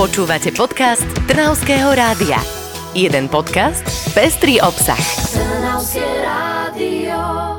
Počúvate podcast Trnavského rádia. Jeden podcast, pestrý obsah. Trnavské rádio.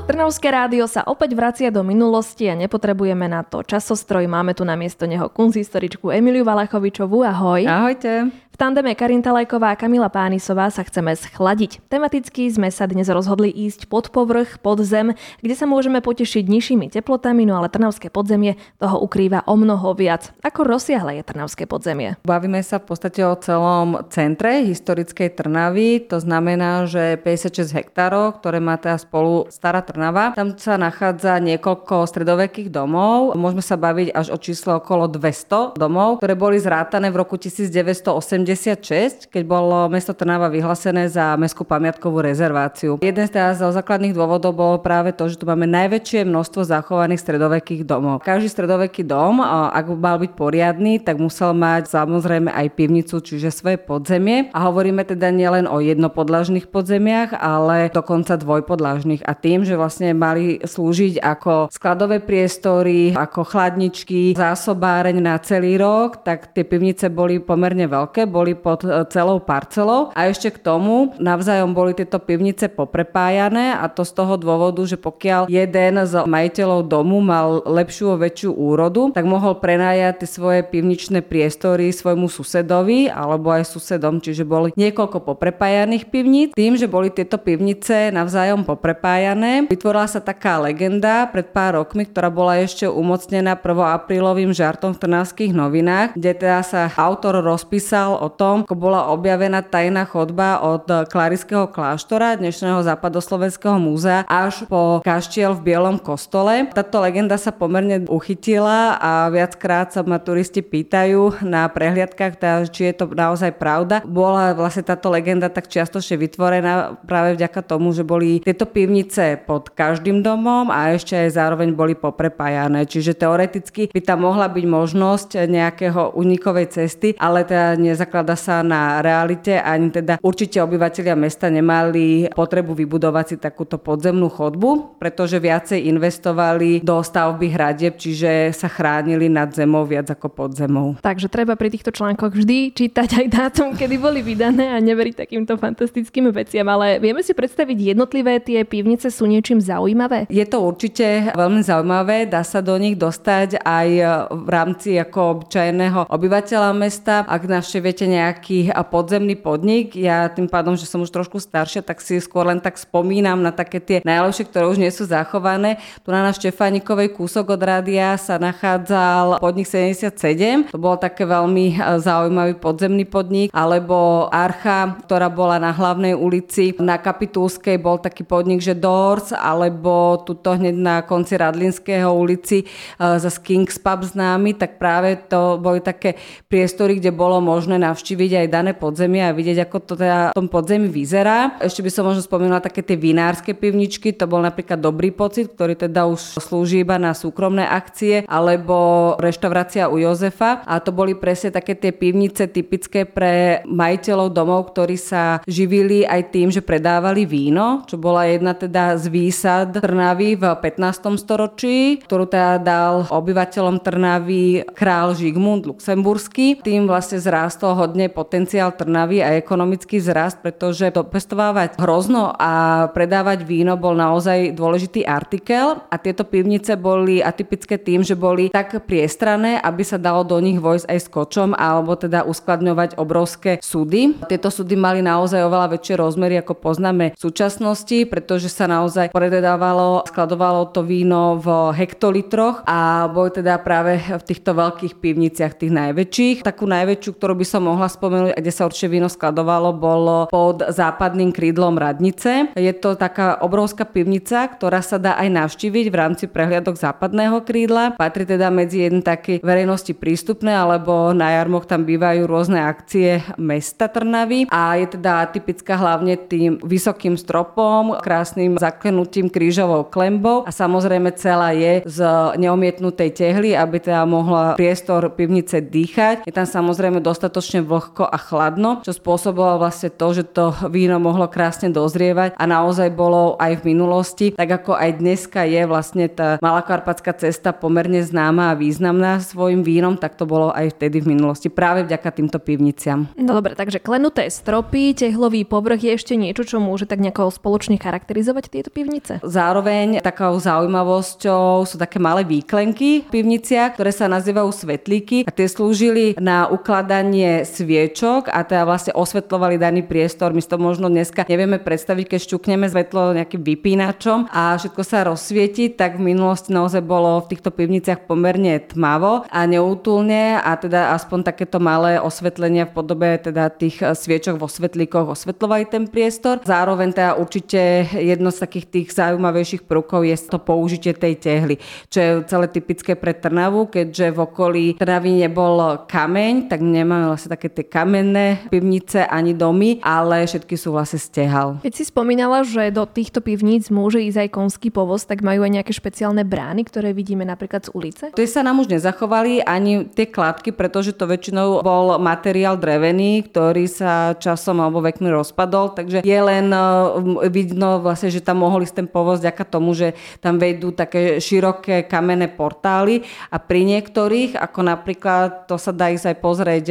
Trnavské rádio sa opäť vracia do minulosti a nepotrebujeme na to časostroj. Máme tu na miesto neho kunzhistoričku Emiliu Valachovičovú. Ahoj. Ahojte tandeme Karin Talajková a Kamila Pánisová sa chceme schladiť. Tematicky sme sa dnes rozhodli ísť pod povrch, pod zem, kde sa môžeme potešiť nižšími teplotami, no ale Trnavské podzemie toho ukrýva o mnoho viac. Ako rozsiahle je Trnavské podzemie? Bavíme sa v podstate o celom centre historickej Trnavy, to znamená, že 56 hektárov, ktoré má teda spolu Stará Trnava. Tam sa nachádza niekoľko stredovekých domov. Môžeme sa baviť až o číslo okolo 200 domov, ktoré boli zrátané v roku 1980 1986, keď bolo mesto Trnava vyhlásené za mestskú pamiatkovú rezerváciu. Jeden z zo základných dôvodov bolo práve to, že tu máme najväčšie množstvo zachovaných stredovekých domov. Každý stredoveký dom, ak mal byť poriadny, tak musel mať samozrejme aj pivnicu, čiže svoje podzemie. A hovoríme teda nielen o jednopodlažných podzemiach, ale dokonca dvojpodlažných. A tým, že vlastne mali slúžiť ako skladové priestory, ako chladničky, zásobáreň na celý rok, tak tie pivnice boli pomerne veľké, boli boli pod e, celou parcelou a ešte k tomu navzájom boli tieto pivnice poprepájané a to z toho dôvodu, že pokiaľ jeden z majiteľov domu mal lepšiu a väčšiu úrodu, tak mohol prenajať tie svoje pivničné priestory svojmu susedovi alebo aj susedom, čiže boli niekoľko poprepájaných pivníc. Tým, že boli tieto pivnice navzájom poprepájané, vytvorila sa taká legenda pred pár rokmi, ktorá bola ešte umocnená 1. aprílovým žartom v Trnavských novinách, kde teda sa autor rozpísal o tom, ako bola objavená tajná chodba od Klarického kláštora, dnešného západoslovenského múzea, až po kaštiel v Bielom kostole. Táto legenda sa pomerne uchytila a viackrát sa ma turisti pýtajú na prehliadkách, teda, či je to naozaj pravda. Bola vlastne táto legenda tak čiastočne vytvorená práve vďaka tomu, že boli tieto pivnice pod každým domom a ešte aj zároveň boli poprepájané. Čiže teoreticky by tam mohla byť možnosť nejakého unikovej cesty, ale teda nezak nezaklada sa na realite, ani teda určite obyvateľia mesta nemali potrebu vybudovať si takúto podzemnú chodbu, pretože viacej investovali do stavby hradieb, čiže sa chránili nad zemou viac ako pod zemou. Takže treba pri týchto článkoch vždy čítať aj dátum, kedy boli vydané a neveriť takýmto fantastickým veciam, ale vieme si predstaviť jednotlivé tie pivnice sú niečím zaujímavé? Je to určite veľmi zaujímavé, dá sa do nich dostať aj v rámci ako obyčajného obyvateľa mesta. Ak navštevujete máte nejaký podzemný podnik, ja tým pádom, že som už trošku staršia, tak si skôr len tak spomínam na také tie najlepšie, ktoré už nie sú zachované. Tu na na Štefánikovej kúsok od rádia sa nachádzal podnik 77, to bol také veľmi zaujímavý podzemný podnik, alebo Archa, ktorá bola na hlavnej ulici, na Kapitulskej. Bol taký podnik, že Doors, alebo tuto hneď na konci Radlinského ulici za Kings Pub známy, tak práve to boli také priestory, kde bolo možné na navštíviť aj dané podzemie a vidieť, ako to teda v tom podzemí vyzerá. Ešte by som možno spomínala také tie vinárske pivničky, to bol napríklad dobrý pocit, ktorý teda už slúži iba na súkromné akcie, alebo reštaurácia u Jozefa a to boli presne také tie pivnice typické pre majiteľov domov, ktorí sa živili aj tým, že predávali víno, čo bola jedna teda z výsad Trnavy v 15. storočí, ktorú teda dal obyvateľom Trnavy král Žigmund Luxemburský. Tým vlastne zrástol hodne potenciál Trnavy a ekonomický zrast, pretože dopestovávať hrozno a predávať víno bol naozaj dôležitý artikel a tieto pivnice boli atypické tým, že boli tak priestrané, aby sa dalo do nich vojsť aj s kočom alebo teda uskladňovať obrovské súdy. Tieto súdy mali naozaj oveľa väčšie rozmery, ako poznáme v súčasnosti, pretože sa naozaj predávalo, skladovalo to víno v hektolitroch a boli teda práve v týchto veľkých pivniciach, tých najväčších. Takú najväčšiu, ktorú by som mohla spomenúť, kde sa určite víno skladovalo, bolo pod západným krídlom Radnice. Je to taká obrovská pivnica, ktorá sa dá aj navštíviť v rámci prehliadok západného krídla. Patrí teda medzi jedné také verejnosti prístupné, alebo na jarmoch tam bývajú rôzne akcie mesta Trnavy a je teda typická hlavne tým vysokým stropom, krásnym zaklenutím krížovou klembou a samozrejme celá je z neomietnutej tehly, aby teda mohla priestor pivnice dýchať. Je tam samozrejme dostatočne strašne vlhko a chladno, čo spôsobilo vlastne to, že to víno mohlo krásne dozrievať a naozaj bolo aj v minulosti, tak ako aj dneska je vlastne tá Malakarpatská cesta pomerne známa a významná svojim vínom, tak to bolo aj vtedy v minulosti práve vďaka týmto pivniciam. No dobre, takže klenuté stropy, tehlový povrch je ešte niečo, čo môže tak nejako spoločne charakterizovať tieto pivnice? Zároveň takou zaujímavosťou sú také malé výklenky v pivniciach, ktoré sa nazývajú svetlíky a tie slúžili na ukladanie sviečok a teda vlastne osvetľovali daný priestor. My to možno dneska nevieme predstaviť, keď šťukneme svetlo nejakým vypínačom a všetko sa rozsvieti, tak v minulosti naozaj bolo v týchto pivniciach pomerne tmavo a neútulne a teda aspoň takéto malé osvetlenia v podobe teda tých sviečok vo svetlíkoch osvetľovali ten priestor. Zároveň teda určite jedno z takých tých zaujímavejších prvkov je to použitie tej tehly, čo je celé typické pre Trnavu, keďže v okolí Trnavy nebol kameň, tak nemáme vlastne také tie kamenné pivnice ani domy, ale všetky sú vlastne stehal. Keď si spomínala, že do týchto pivníc môže ísť aj konský povoz, tak majú aj nejaké špeciálne brány, ktoré vidíme napríklad z ulice? Tie sa nám už nezachovali ani tie kladky, pretože to väčšinou bol materiál drevený, ktorý sa časom alebo vekmi rozpadol, takže je len uh, vidno vlastne, že tam mohol ísť ten povoz vďaka tomu, že tam vejdú také široké kamenné portály a pri niektorých, ako napríklad, to sa dá ísť aj pozrieť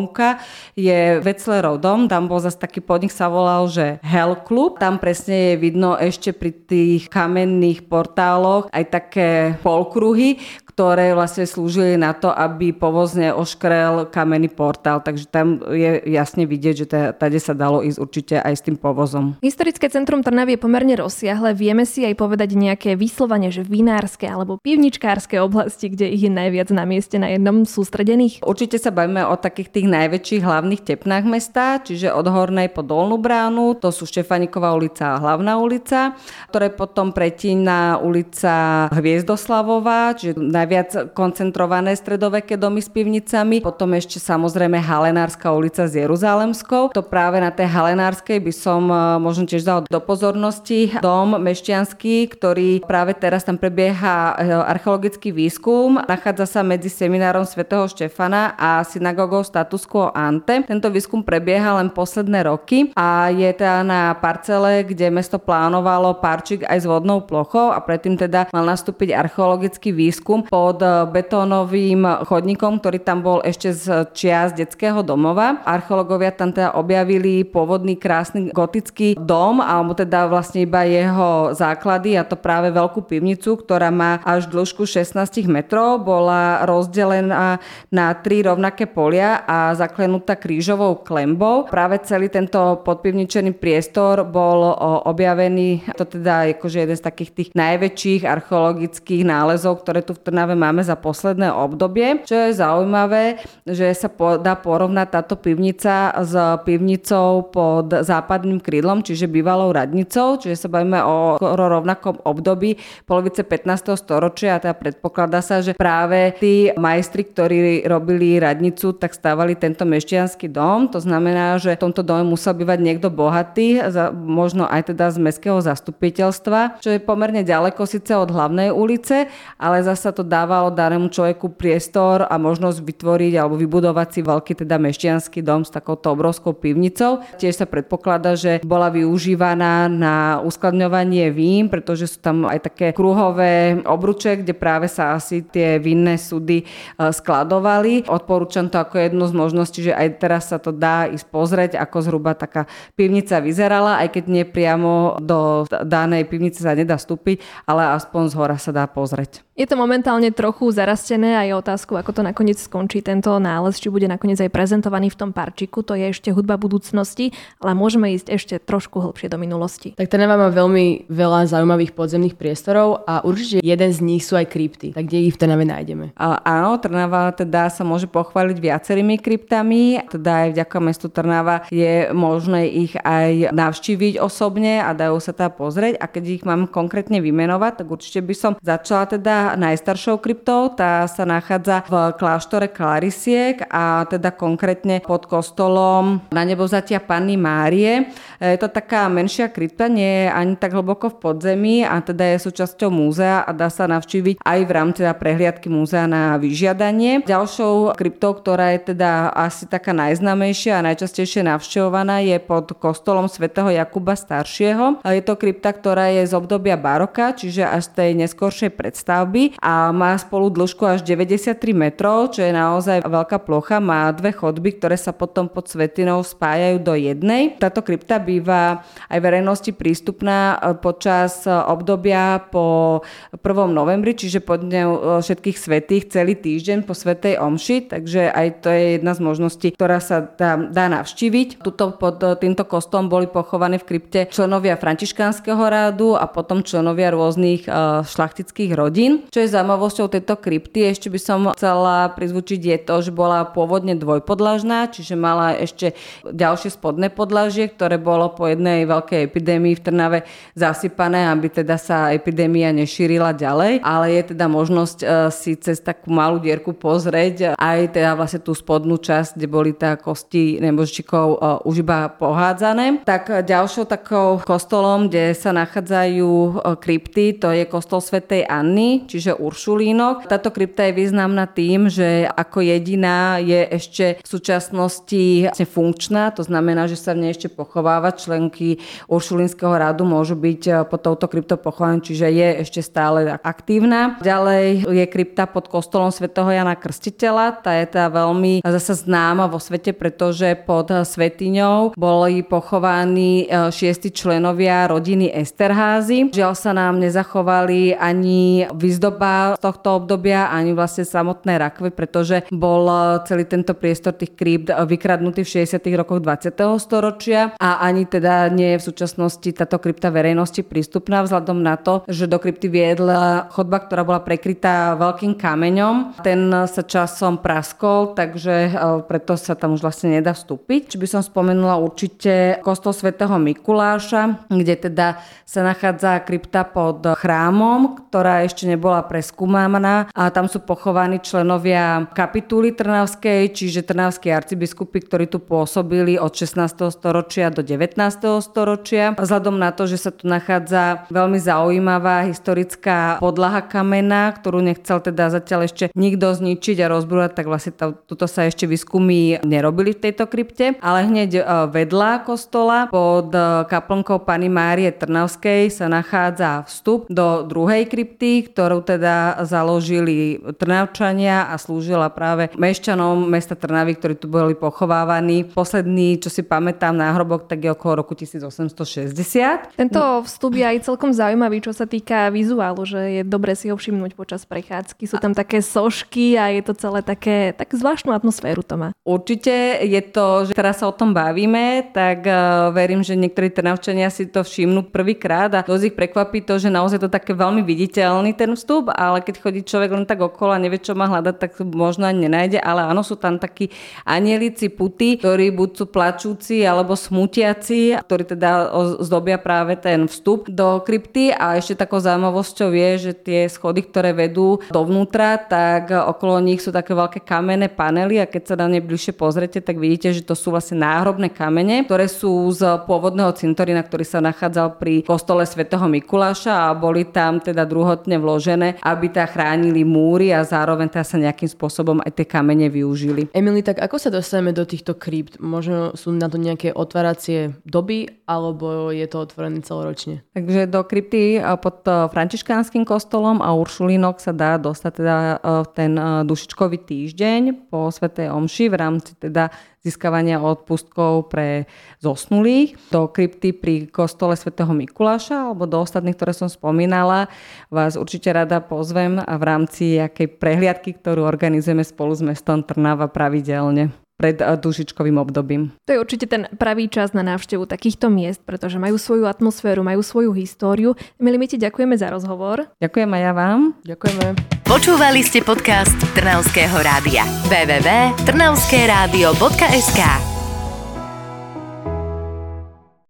zvonka, je Veclerov dom, tam bol zase taký podnik, sa volal, že Hell Club, tam presne je vidno ešte pri tých kamenných portáloch aj také polkruhy, ktoré vlastne slúžili na to, aby povozne oškrel kamenný portál. Takže tam je jasne vidieť, že tady sa dalo ísť určite aj s tým povozom. Historické centrum Trnavy je pomerne rozsiahle. Vieme si aj povedať nejaké vyslovanie, že vinárske alebo pivničkárske oblasti, kde ich je najviac na mieste na jednom sústredených? Určite sa bavíme o takých tých najväčších hlavných tepnách mesta, čiže od Hornej po Dolnú bránu, to sú Štefaniková ulica a Hlavná ulica, ktoré potom pretína ulica Hviezdoslavová, čiže najviac koncentrované stredoveké domy s pivnicami. Potom ešte samozrejme Halenárska ulica s Jeruzalemskou. To práve na tej Halenárskej by som e, možno tiež dal do pozornosti dom mešťanský, ktorý práve teraz tam prebieha e, archeologický výskum. Nachádza sa medzi seminárom svätého Štefana a synagogou status quo ante. Tento výskum prebieha len posledné roky a je teda na parcele, kde mesto plánovalo parčik aj s vodnou plochou a predtým teda mal nastúpiť archeologický výskum pod eh, betónovým chodníkom, ktorý tam bol ešte z čias detského domova. Archeológovia tam teda objavili pôvodný krásny gotický dom, alebo teda vlastne iba jeho základy a to práve veľkú pivnicu, ktorá má až dĺžku 16 metrov, bola rozdelená na tri rovnaké polia a zaklenutá krížovou klembou. Práve celý tento podpivničený priestor bol objavený, to teda akože jeden z takých tých najväčších archeologických nálezov, ktoré tu v Trnave máme za posledné obdobie. Čo je zaujímavé, že sa dá porovnať táto pivnica s pivnicou pod západným krídlom, čiže bývalou radnicou, čiže sa bavíme o rovnakom období polovice 15. storočia a teda predpokladá sa, že práve tí majstri, ktorí robili radnicu, tak stávali tento mešťanský dom. To znamená, že v tomto dome musel bývať niekto bohatý, možno aj teda z mestského zastupiteľstva, čo je pomerne ďaleko síce od hlavnej ulice, ale zasa to dávalo danému človeku priestor a možnosť vytvoriť alebo vybudovať si veľký teda mešťanský dom s takouto obrovskou pivnicou. Tiež sa predpokladá, že bola využívaná na uskladňovanie vín, pretože sú tam aj také kruhové obruče, kde práve sa asi tie vinné súdy e, skladovali. Odporúčam to ako jednu z možností, že aj teraz sa to dá ísť pozrieť, ako zhruba taká pivnica vyzerala, aj keď nie priamo do danej pivnice sa nedá vstúpiť, ale aspoň z hora sa dá pozrieť. Je to momentálne trochu zarastené a je otázku, ako to nakoniec skončí tento nález, či bude nakoniec aj prezentovaný v tom parčiku. To je ešte hudba budúcnosti, ale môžeme ísť ešte trošku hlbšie do minulosti. Tak Trnava má veľmi veľa zaujímavých podzemných priestorov a určite jeden z nich sú aj krypty. Tak kde ich v Trnave nájdeme? A, áno, Trnava teda sa môže pochváliť viacerými kryptami, teda aj vďaka mestu Trnava je možné ich aj navštíviť osobne a dajú sa teda pozrieť a keď ich mám konkrétne vymenovať, tak určite by som začala teda najstaršou najstaršou kryptou. Tá sa nachádza v kláštore Klarisiek a teda konkrétne pod kostolom na nebozatia Panny Márie. Je to taká menšia krypta, nie je ani tak hlboko v podzemí a teda je súčasťou múzea a dá sa navštíviť aj v rámci teda prehliadky múzea na vyžiadanie. Ďalšou kryptou, ktorá je teda asi taká najznámejšia a najčastejšie navštevovaná je pod kostolom svätého Jakuba staršieho. Je to krypta, ktorá je z obdobia baroka, čiže až tej neskoršej predstavby a má spolu dĺžku až 93 metrov, čo je naozaj veľká plocha. Má dve chodby, ktoré sa potom pod svetinou spájajú do jednej. Táto krypta býva aj verejnosti prístupná e, počas e, obdobia po 1. novembri, čiže pod dňou e, všetkých svetých celý týždeň po Svetej Omši, takže aj to je jedna z možností, ktorá sa dá, dá navštíviť. Tuto pod týmto kostom boli pochovaní v krypte členovia františkánskeho rádu a potom členovia rôznych šlachtických rodín. Čo je zaujímavosťou tejto krypty, ešte by som chcela prizvučiť je to, že bola pôvodne dvojpodlažná, čiže mala ešte ďalšie spodné podlažie, ktoré bolo po jednej veľkej epidémii v Trnave zasypané, aby teda sa epidémia nešírila ďalej, ale je teda možnosť e, si cez takú malú dierku pozrieť aj teda vlastne tú spodnú časť, kde boli tá kosti nebožčíkov e, už iba pohádzané. Tak ďalšou takou kostolom, kde sa nachádzajú e, krypty, to je kostol svätej Anny, čiže Uršulínok. Táto krypta je významná tým, že ako jediná je ešte v súčasnosti vlastne funkčná, to znamená, že sa v nej ešte pochováva členky Uršulinského radu môžu byť e, pod touto kryptou pochované, čiže je ešte stále aktívna. Ďalej je krypta pod kostolom svätého Jana Krstiteľa, tá je tá veľmi zase známa vo svete, pretože pod svetiňou boli pochovaní e, šiesti členovia rodiny Esterházy. Žiaľ sa nám nezachovali ani výzdoba tohto obdobia, ani vlastne samotné rakve, pretože bol e, celý tento priestor tých krypt vykradnutý v 60. rokoch 20. storočia a ani teda nie je v súčasnosti táto krypta verejnosti prístupná vzhľadom na to, že do krypty viedla chodba, ktorá bola prekrytá veľkým kameňom. Ten sa časom praskol, takže e, preto sa tam už vlastne nedá vstúpiť. Či by som spomenula určite kostol svätého Mikuláša, kde teda sa nachádza krypta pod chrámom, ktorá ešte nebola preskúmaná a tam sú pochovaní členovia kapituly Trnavskej, čiže Trnavskí arcibiskupy, ktorí tu pôsobili od 16. storočia do 19. storočia. Vzhľadom na to, že sa tu nachádza veľmi zaujímavá historická podlaha kamena, ktorú nechcel teda zatiaľ ešte nikto zničiť a rozbrúvať, tak vlastne to, tuto sa ešte výskumy nerobili v tejto krypte, ale hneď e, vedľa kostola pod e, kaplnkou Pany Márie Trnavskej sa nachádza vstup do druhej krypty, ktorú teda založili Trnavčania a slúžila práve mešťanom mesta Trnavy, ktorí tu boli pochovávaní. Posledný, čo si pamätám, náhrobok, tak je okolo roku 1860. Tento vstup je aj celkom zaujímavý, čo sa týka vizuálu, že je dobre si ho všimnúť počas prechádzky. Sú tam také sošky a je to celé také, tak zvláštnu atmosféru to má. Určite je to, že teraz sa o tom bavíme, tak uh, verím, že niektorí trnavčania si to všimnú prvýkrát a dosť ich prekvapí to, že naozaj to také veľmi viditeľný ten vstup, ale keď chodí človek len tak okolo a nevie, čo má hľadať, tak možno ani nenájde, ale áno, sú tam takí anielici puty, ktorí buď sú plačúci alebo smutiaci, ktorí teda zdobia práve ten vstup do krypty. A ešte takou zaujímavosťou je, že tie schody, ktoré vedú dovnútra, tak okolo nich sú také veľké kamenné panely a keď sa na ne bližšie pozrete, tak vidíte, že to sú vlastne náhrobné kamene, ktoré sú z pôvodného cintorína, ktorý sa nachádzal pri kostole svätého Mikuláša a boli tam teda druhotne vložené, aby tá chránili múry a zároveň teda sa nejakým spôsobom aj tie kamene využili. Emily, tak ako sa dostaneme do týchto krypt? Možno sú na to nejaké otváracie doby, alebo je to otvorené celoročne? Takže do krypty eh, pod eh, františkánskym kostolom a Uršulínok sa dá dostať teda eh, ten dušičkový týždeň po Svetej Omši v rámci teda získavania odpustkov pre zosnulých. Do krypty pri kostole svätého Mikuláša alebo do ostatných, ktoré som spomínala, vás určite rada pozvem a v rámci jakej prehliadky, ktorú organizujeme spolu s mestom Trnava pravidelne pred dušičkovým obdobím. To je určite ten pravý čas na návštevu takýchto miest, pretože majú svoju atmosféru, majú svoju históriu. Milí, my ti ďakujeme za rozhovor. Ďakujem aj ja vám. Ďakujeme. Počúvali ste podcast Trnavského rádia. www.trnavskeradio.sk